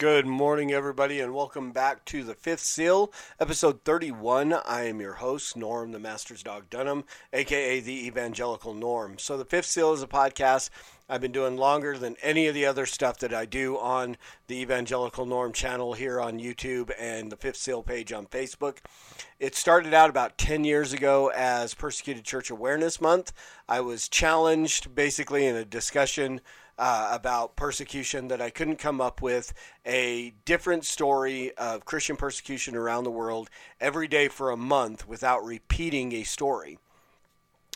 Good morning, everybody, and welcome back to the Fifth Seal, episode 31. I am your host, Norm, the Master's Dog Dunham, aka the Evangelical Norm. So, the Fifth Seal is a podcast I've been doing longer than any of the other stuff that I do on the Evangelical Norm channel here on YouTube and the Fifth Seal page on Facebook. It started out about 10 years ago as Persecuted Church Awareness Month. I was challenged basically in a discussion uh, about persecution that I couldn't come up with a different story of Christian persecution around the world every day for a month without repeating a story.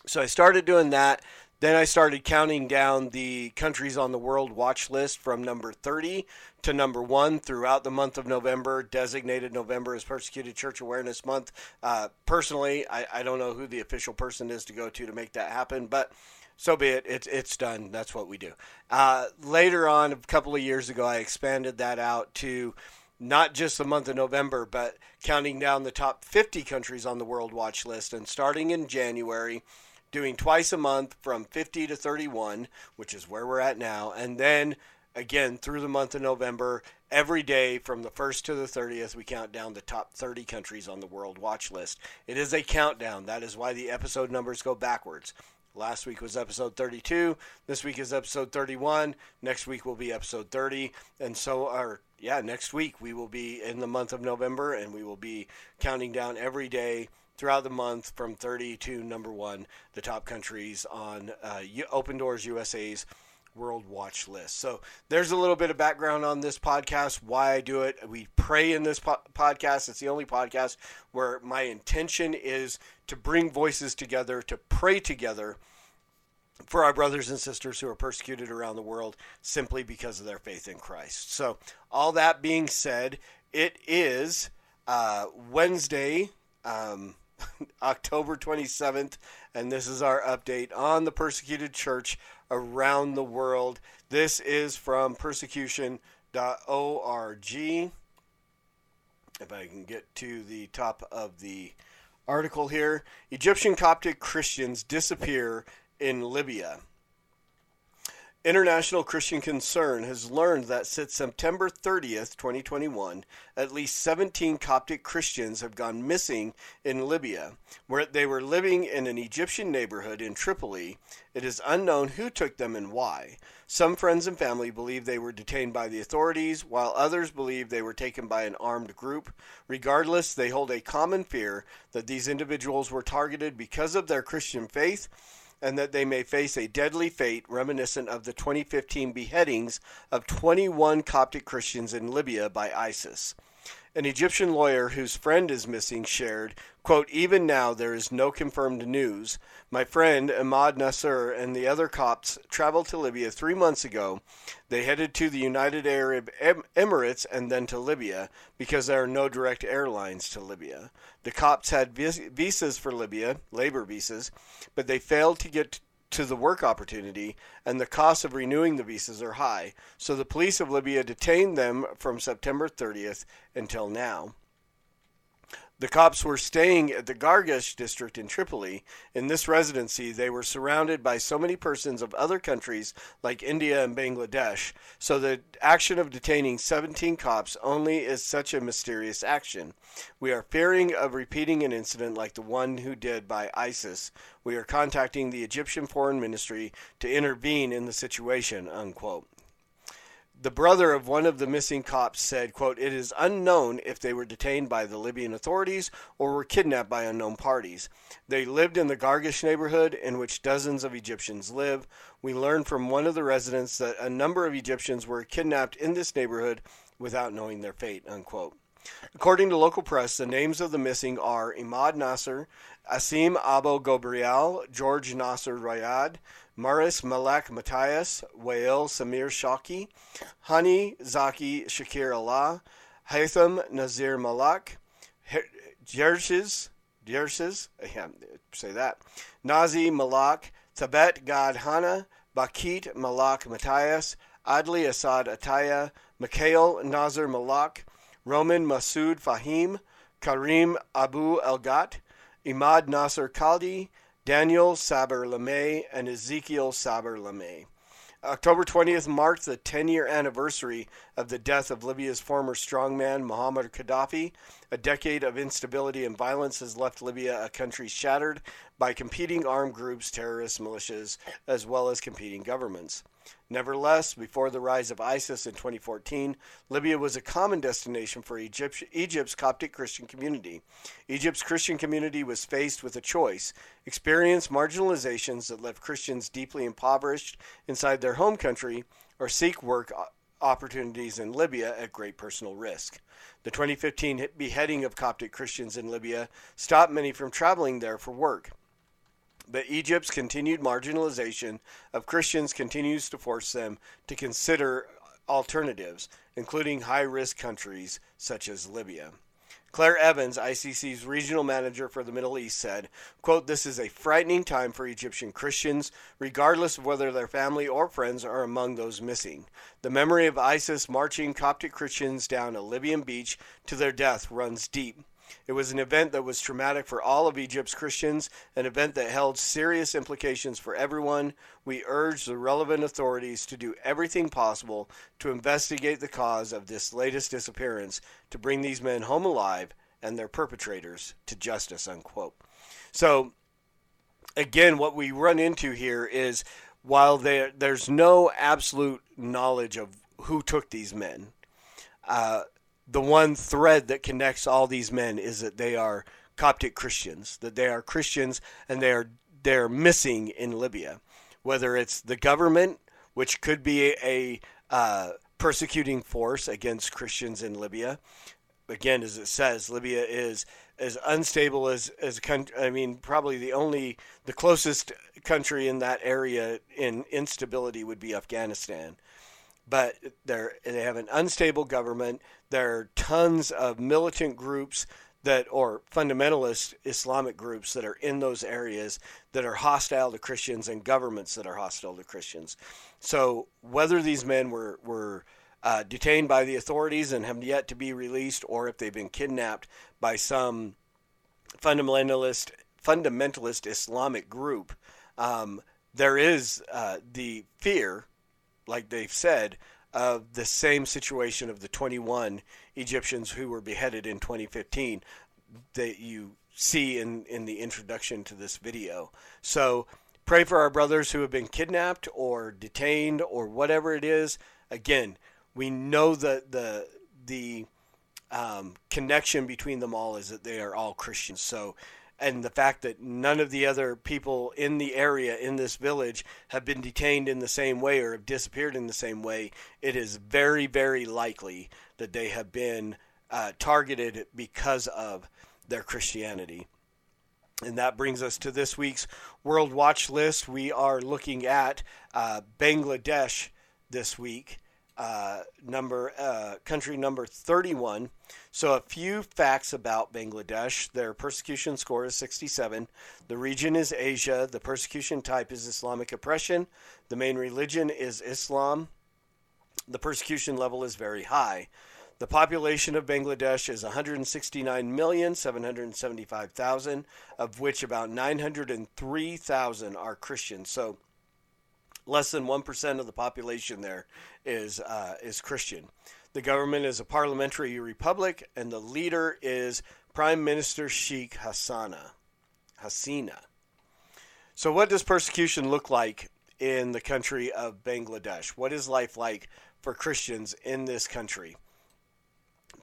So I started doing that. Then I started counting down the countries on the world watch list from number 30 to number one throughout the month of November, designated November as Persecuted Church Awareness Month. Uh, personally, I, I don't know who the official person is to go to to make that happen, but so be it. It's it's done. That's what we do. Uh, later on, a couple of years ago, I expanded that out to not just the month of November, but counting down the top 50 countries on the World Watch list, and starting in January, doing twice a month from 50 to 31, which is where we're at now, and then again through the month of November, every day from the 1st to the 30th, we count down the top 30 countries on the World Watch list. It is a countdown. That is why the episode numbers go backwards. Last week was episode 32. This week is episode 31. Next week will be episode 30. And so, our yeah, next week we will be in the month of November and we will be counting down every day throughout the month from 30 to number one, the top countries on uh, Open Doors USA's World Watch list. So there's a little bit of background on this podcast, why I do it. We pray in this po- podcast. It's the only podcast where my intention is to bring voices together, to pray together for our brothers and sisters who are persecuted around the world simply because of their faith in Christ. So, all that being said, it is uh, Wednesday, um, October 27th, and this is our update on the persecuted church around the world. This is from persecution.org. If I can get to the top of the article here Egyptian Coptic Christians disappear in Libya. International Christian Concern has learned that since September 30th, 2021, at least 17 Coptic Christians have gone missing in Libya, where they were living in an Egyptian neighborhood in Tripoli. It is unknown who took them and why. Some friends and family believe they were detained by the authorities, while others believe they were taken by an armed group. Regardless, they hold a common fear that these individuals were targeted because of their Christian faith and that they may face a deadly fate reminiscent of the 2015 beheadings of 21 Coptic Christians in Libya by ISIS. An Egyptian lawyer whose friend is missing shared, quote, Even now there is no confirmed news. My friend Ahmad Nasser and the other Copts traveled to Libya three months ago. They headed to the United Arab Emirates and then to Libya because there are no direct airlines to Libya. The Copts had visas for Libya, labor visas, but they failed to get to the work opportunity, and the costs of renewing the visas are high. So the police of Libya detained them from September 30th until now. The Copts were staying at the Gargash district in Tripoli. In this residency, they were surrounded by so many persons of other countries like India and Bangladesh, so the action of detaining 17 Copts only is such a mysterious action. We are fearing of repeating an incident like the one who did by ISIS. We are contacting the Egyptian Foreign Ministry to intervene in the situation, unquote. The brother of one of the missing Copts said, quote, It is unknown if they were detained by the Libyan authorities or were kidnapped by unknown parties. They lived in the Gargash neighborhood in which dozens of Egyptians live. We learned from one of the residents that a number of Egyptians were kidnapped in this neighborhood without knowing their fate, unquote. According to local press, the names of the missing are Imad Nasser, Asim Abu Gobrial, George Nasser Rayad, Maris Malak Matthias, Wael Samir Shaki, Hani Zaki Shakir Allah, Haytham Nazir Malak, I can't say that, Nazi Malak, Tabet Gad Hana, Bakit Malak Matthias, Adli Asad Ataya, Mikhail Nazir Malak, Roman Masood Fahim, Karim Abu Elgat, Imad Nasser Kaldi, Daniel Saber LeMay, and Ezekiel Saber LeMay. October 20th marked the 10 year anniversary of the death of Libya's former strongman Muammar Gaddafi. A decade of instability and violence has left Libya a country shattered by competing armed groups, terrorist militias, as well as competing governments. Nevertheless, before the rise of ISIS in 2014, Libya was a common destination for Egypt, Egypt's Coptic Christian community. Egypt's Christian community was faced with a choice experience marginalizations that left Christians deeply impoverished inside their home country, or seek work opportunities in Libya at great personal risk. The 2015 beheading of Coptic Christians in Libya stopped many from traveling there for work. But Egypt's continued marginalization of Christians continues to force them to consider alternatives, including high risk countries such as Libya. Claire Evans, ICC's regional manager for the Middle East, said, quote, This is a frightening time for Egyptian Christians, regardless of whether their family or friends are among those missing. The memory of ISIS marching Coptic Christians down a Libyan beach to their death runs deep. It was an event that was traumatic for all of Egypt's Christians, an event that held serious implications for everyone. We urge the relevant authorities to do everything possible to investigate the cause of this latest disappearance to bring these men home alive and their perpetrators to justice. Unquote. So, again, what we run into here is while there, there's no absolute knowledge of who took these men, uh, the one thread that connects all these men is that they are Coptic Christians, that they are Christians and they are they're missing in Libya, whether it's the government, which could be a, uh, persecuting force against Christians in Libya. Again, as it says, Libya is as unstable as as country. I mean, probably the only the closest country in that area in instability would be Afghanistan but they're they have an unstable government. There are tons of militant groups that or fundamentalist Islamic groups that are in those areas that are hostile to Christians and governments that are hostile to Christians. So whether these men were were uh, detained by the authorities and have yet to be released, or if they've been kidnapped by some fundamentalist fundamentalist Islamic group, um, there is uh, the fear like they've said, of the same situation of the 21 Egyptians who were beheaded in 2015 that you see in, in the introduction to this video. So pray for our brothers who have been kidnapped or detained or whatever it is. Again, we know that the the um, connection between them all is that they are all Christians. So and the fact that none of the other people in the area in this village have been detained in the same way or have disappeared in the same way, it is very, very likely that they have been uh, targeted because of their Christianity. And that brings us to this week's World Watch list. We are looking at uh, Bangladesh this week uh, number uh, country number 31. So a few facts about Bangladesh. Their persecution score is 67. The region is Asia. The persecution type is Islamic oppression. The main religion is Islam. The persecution level is very high. The population of Bangladesh is 169,775,000, of which about 903,000 are Christians. So less than 1% of the population there is, uh, is Christian. The government is a parliamentary republic, and the leader is Prime Minister Sheikh Hasina. Hasina. So, what does persecution look like in the country of Bangladesh? What is life like for Christians in this country?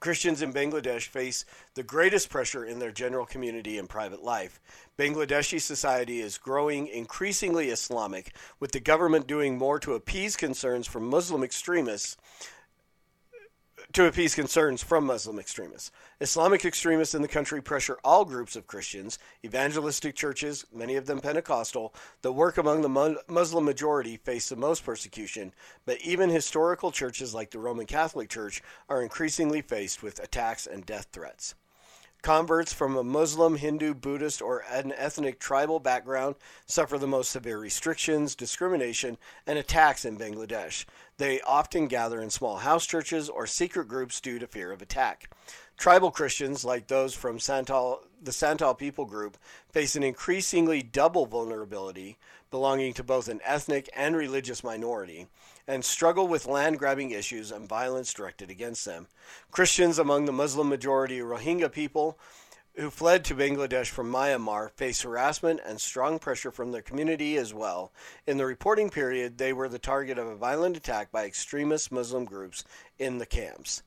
Christians in Bangladesh face the greatest pressure in their general community and private life. Bangladeshi society is growing increasingly Islamic, with the government doing more to appease concerns from Muslim extremists to appease concerns from Muslim extremists. Islamic extremists in the country pressure all groups of Christians, evangelistic churches, many of them Pentecostal, that work among the Muslim majority face the most persecution, but even historical churches like the Roman Catholic Church are increasingly faced with attacks and death threats. Converts from a Muslim, Hindu, Buddhist, or an ethnic tribal background suffer the most severe restrictions, discrimination, and attacks in Bangladesh. They often gather in small house churches or secret groups due to fear of attack. Tribal Christians, like those from Santal, the Santal people group, face an increasingly double vulnerability, belonging to both an ethnic and religious minority, and struggle with land grabbing issues and violence directed against them. Christians among the Muslim majority Rohingya people who fled to Bangladesh from Myanmar face harassment and strong pressure from their community as well. In the reporting period, they were the target of a violent attack by extremist Muslim groups in the camps.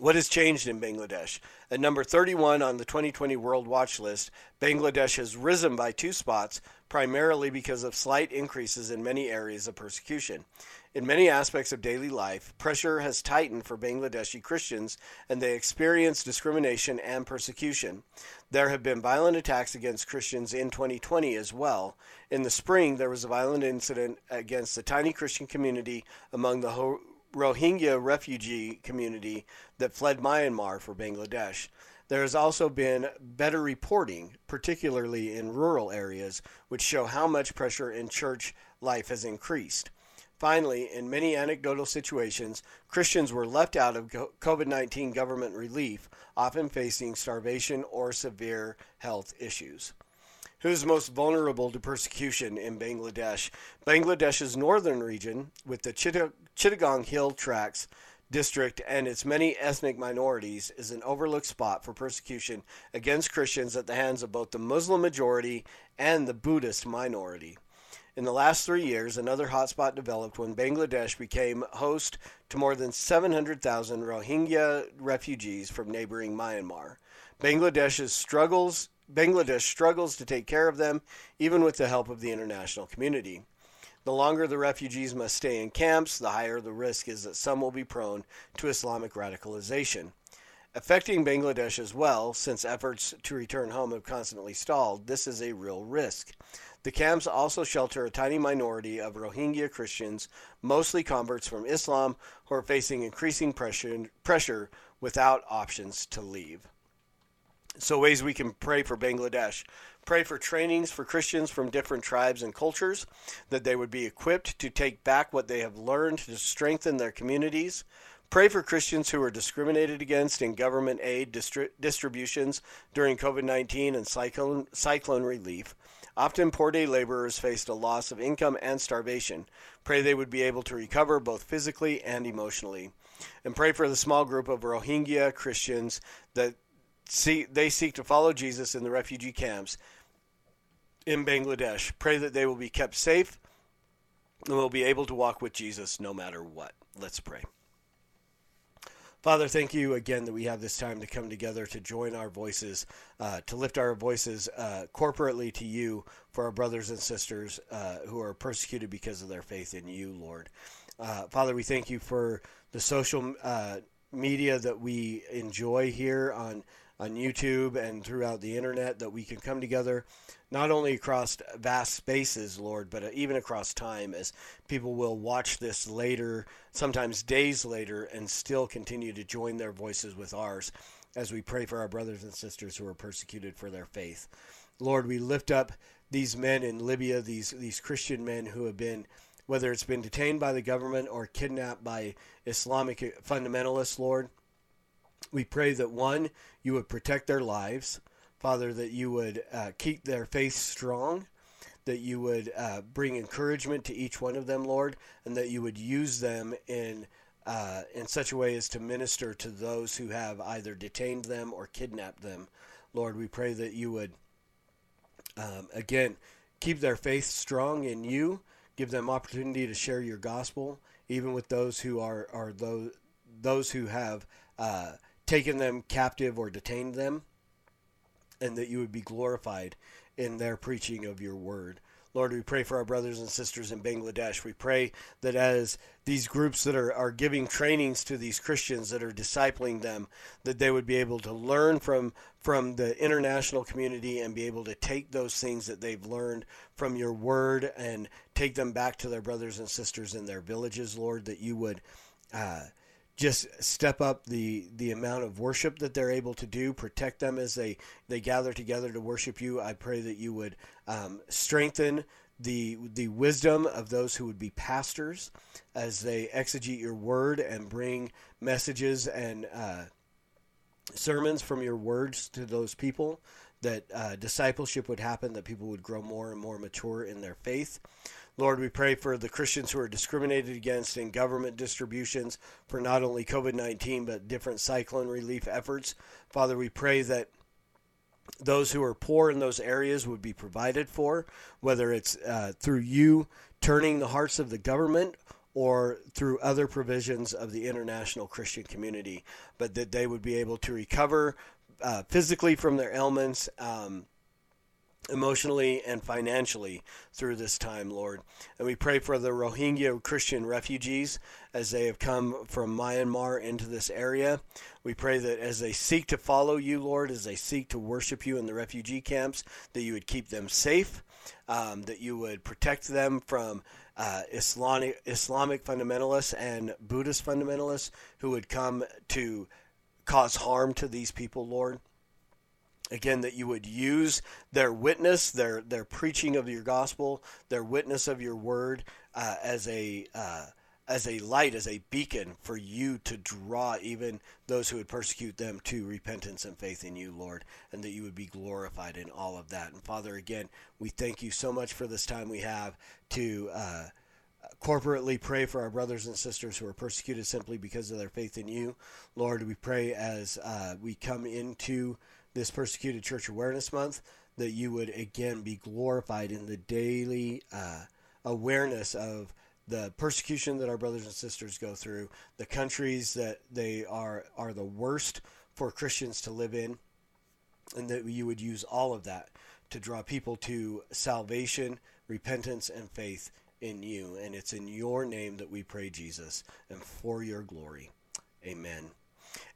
What has changed in Bangladesh? At number 31 on the 2020 World Watch list, Bangladesh has risen by two spots, primarily because of slight increases in many areas of persecution. In many aspects of daily life, pressure has tightened for Bangladeshi Christians and they experience discrimination and persecution. There have been violent attacks against Christians in 2020 as well. In the spring, there was a violent incident against the tiny Christian community among the Rohingya refugee community that fled Myanmar for Bangladesh. There has also been better reporting, particularly in rural areas, which show how much pressure in church life has increased. Finally, in many anecdotal situations, Christians were left out of COVID 19 government relief, often facing starvation or severe health issues. Who is most vulnerable to persecution in Bangladesh? Bangladesh's northern region, with the Chittagong Hill Tracts district and its many ethnic minorities, is an overlooked spot for persecution against Christians at the hands of both the Muslim majority and the Buddhist minority. In the last three years, another hotspot developed when Bangladesh became host to more than 700,000 Rohingya refugees from neighboring Myanmar. Bangladesh's struggles Bangladesh struggles to take care of them, even with the help of the international community. The longer the refugees must stay in camps, the higher the risk is that some will be prone to Islamic radicalization. Affecting Bangladesh as well, since efforts to return home have constantly stalled, this is a real risk. The camps also shelter a tiny minority of Rohingya Christians, mostly converts from Islam, who are facing increasing pressure, pressure without options to leave. So, ways we can pray for Bangladesh. Pray for trainings for Christians from different tribes and cultures, that they would be equipped to take back what they have learned to strengthen their communities. Pray for Christians who are discriminated against in government aid distri- distributions during COVID 19 and cyclone, cyclone relief. Often, poor day laborers faced a loss of income and starvation. Pray they would be able to recover both physically and emotionally. And pray for the small group of Rohingya Christians that see, they seek to follow Jesus in the refugee camps in Bangladesh. Pray that they will be kept safe and will be able to walk with Jesus no matter what. Let's pray. Father, thank you again that we have this time to come together to join our voices, uh, to lift our voices uh, corporately to you for our brothers and sisters uh, who are persecuted because of their faith in you, Lord. Uh, Father, we thank you for the social uh, media that we enjoy here on on YouTube and throughout the internet that we can come together not only across vast spaces, Lord, but uh, even across time as people will watch this later, sometimes days later, and still continue to join their voices with ours as we pray for our brothers and sisters who are persecuted for their faith. Lord, we lift up these men in Libya, these, these Christian men who have been, whether it's been detained by the government or kidnapped by Islamic fundamentalists, Lord. We pray that one, you would protect their lives, Father, that you would uh, keep their faith strong, that you would uh, bring encouragement to each one of them, Lord, and that you would use them in uh, in such a way as to minister to those who have either detained them or kidnapped them. Lord, we pray that you would um, again keep their faith strong in you, give them opportunity to share your gospel, even with those who are are those those who have uh, taken them captive or detained them, and that you would be glorified in their preaching of your word. Lord, we pray for our brothers and sisters in Bangladesh. We pray that as these groups that are, are giving trainings to these Christians that are discipling them, that they would be able to learn from from the international community and be able to take those things that they've learned from your word and take them back to their brothers and sisters in their villages, Lord, that you would uh, just step up the the amount of worship that they're able to do protect them as they they gather together to worship you. I pray that you would um, strengthen the the wisdom of those who would be pastors as they exegete your word and bring messages and uh, sermons from your words to those people that uh, discipleship would happen that people would grow more and more mature in their faith Lord, we pray for the Christians who are discriminated against in government distributions for not only COVID 19, but different cyclone relief efforts. Father, we pray that those who are poor in those areas would be provided for, whether it's uh, through you turning the hearts of the government or through other provisions of the international Christian community, but that they would be able to recover uh, physically from their ailments. Um, emotionally and financially through this time, Lord. And we pray for the Rohingya Christian refugees as they have come from Myanmar into this area. We pray that as they seek to follow you, Lord, as they seek to worship you in the refugee camps, that you would keep them safe, um, that you would protect them from. Uh, Islamic, Islamic fundamentalists and Buddhist fundamentalists who would come to cause harm to these people, Lord again that you would use their witness their their preaching of your gospel their witness of your word uh, as a uh, as a light as a beacon for you to draw even those who would persecute them to repentance and faith in you lord and that you would be glorified in all of that. And father again we thank you so much for this time we have to uh, corporately pray for our brothers and sisters who are persecuted simply because of their faith in you. Lord we pray as uh, we come into this Persecuted Church Awareness Month, that you would again be glorified in the daily uh, awareness of the persecution that our brothers and sisters go through, the countries that they are are the worst for Christians to live in, and that you would use all of that to draw people to salvation, repentance, and faith in you. And it's in your name that we pray, Jesus, and for your glory. Amen.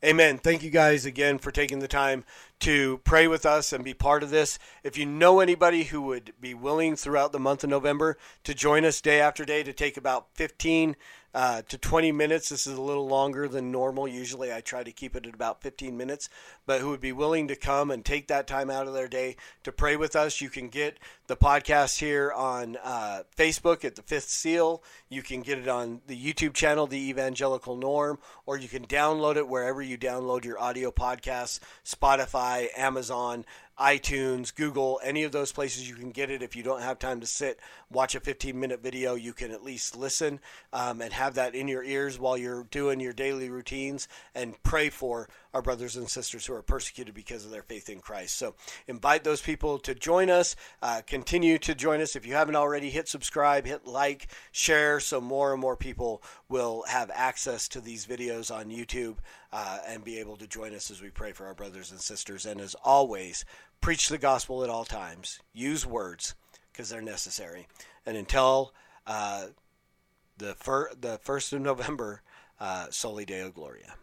Amen. Thank you guys again for taking the time to pray with us and be part of this. If you know anybody who would be willing throughout the month of November to join us day after day to take about 15 uh, to 20 minutes. This is a little longer than normal. Usually I try to keep it at about 15 minutes, but who would be willing to come and take that time out of their day to pray with us. You can get the podcast here on uh, Facebook at The Fifth Seal. You can get it on the YouTube channel, The Evangelical Norm, or you can download it wherever you download your audio podcasts Spotify, Amazon iTunes, Google, any of those places you can get it. If you don't have time to sit, watch a 15 minute video, you can at least listen um, and have that in your ears while you're doing your daily routines and pray for our brothers and sisters who are persecuted because of their faith in Christ. So invite those people to join us. Uh, continue to join us. If you haven't already, hit subscribe, hit like, share, so more and more people will have access to these videos on YouTube uh, and be able to join us as we pray for our brothers and sisters. And as always, preach the gospel at all times. Use words because they're necessary. And until uh, the, fir- the 1st of November, uh, Soli Deo Gloria.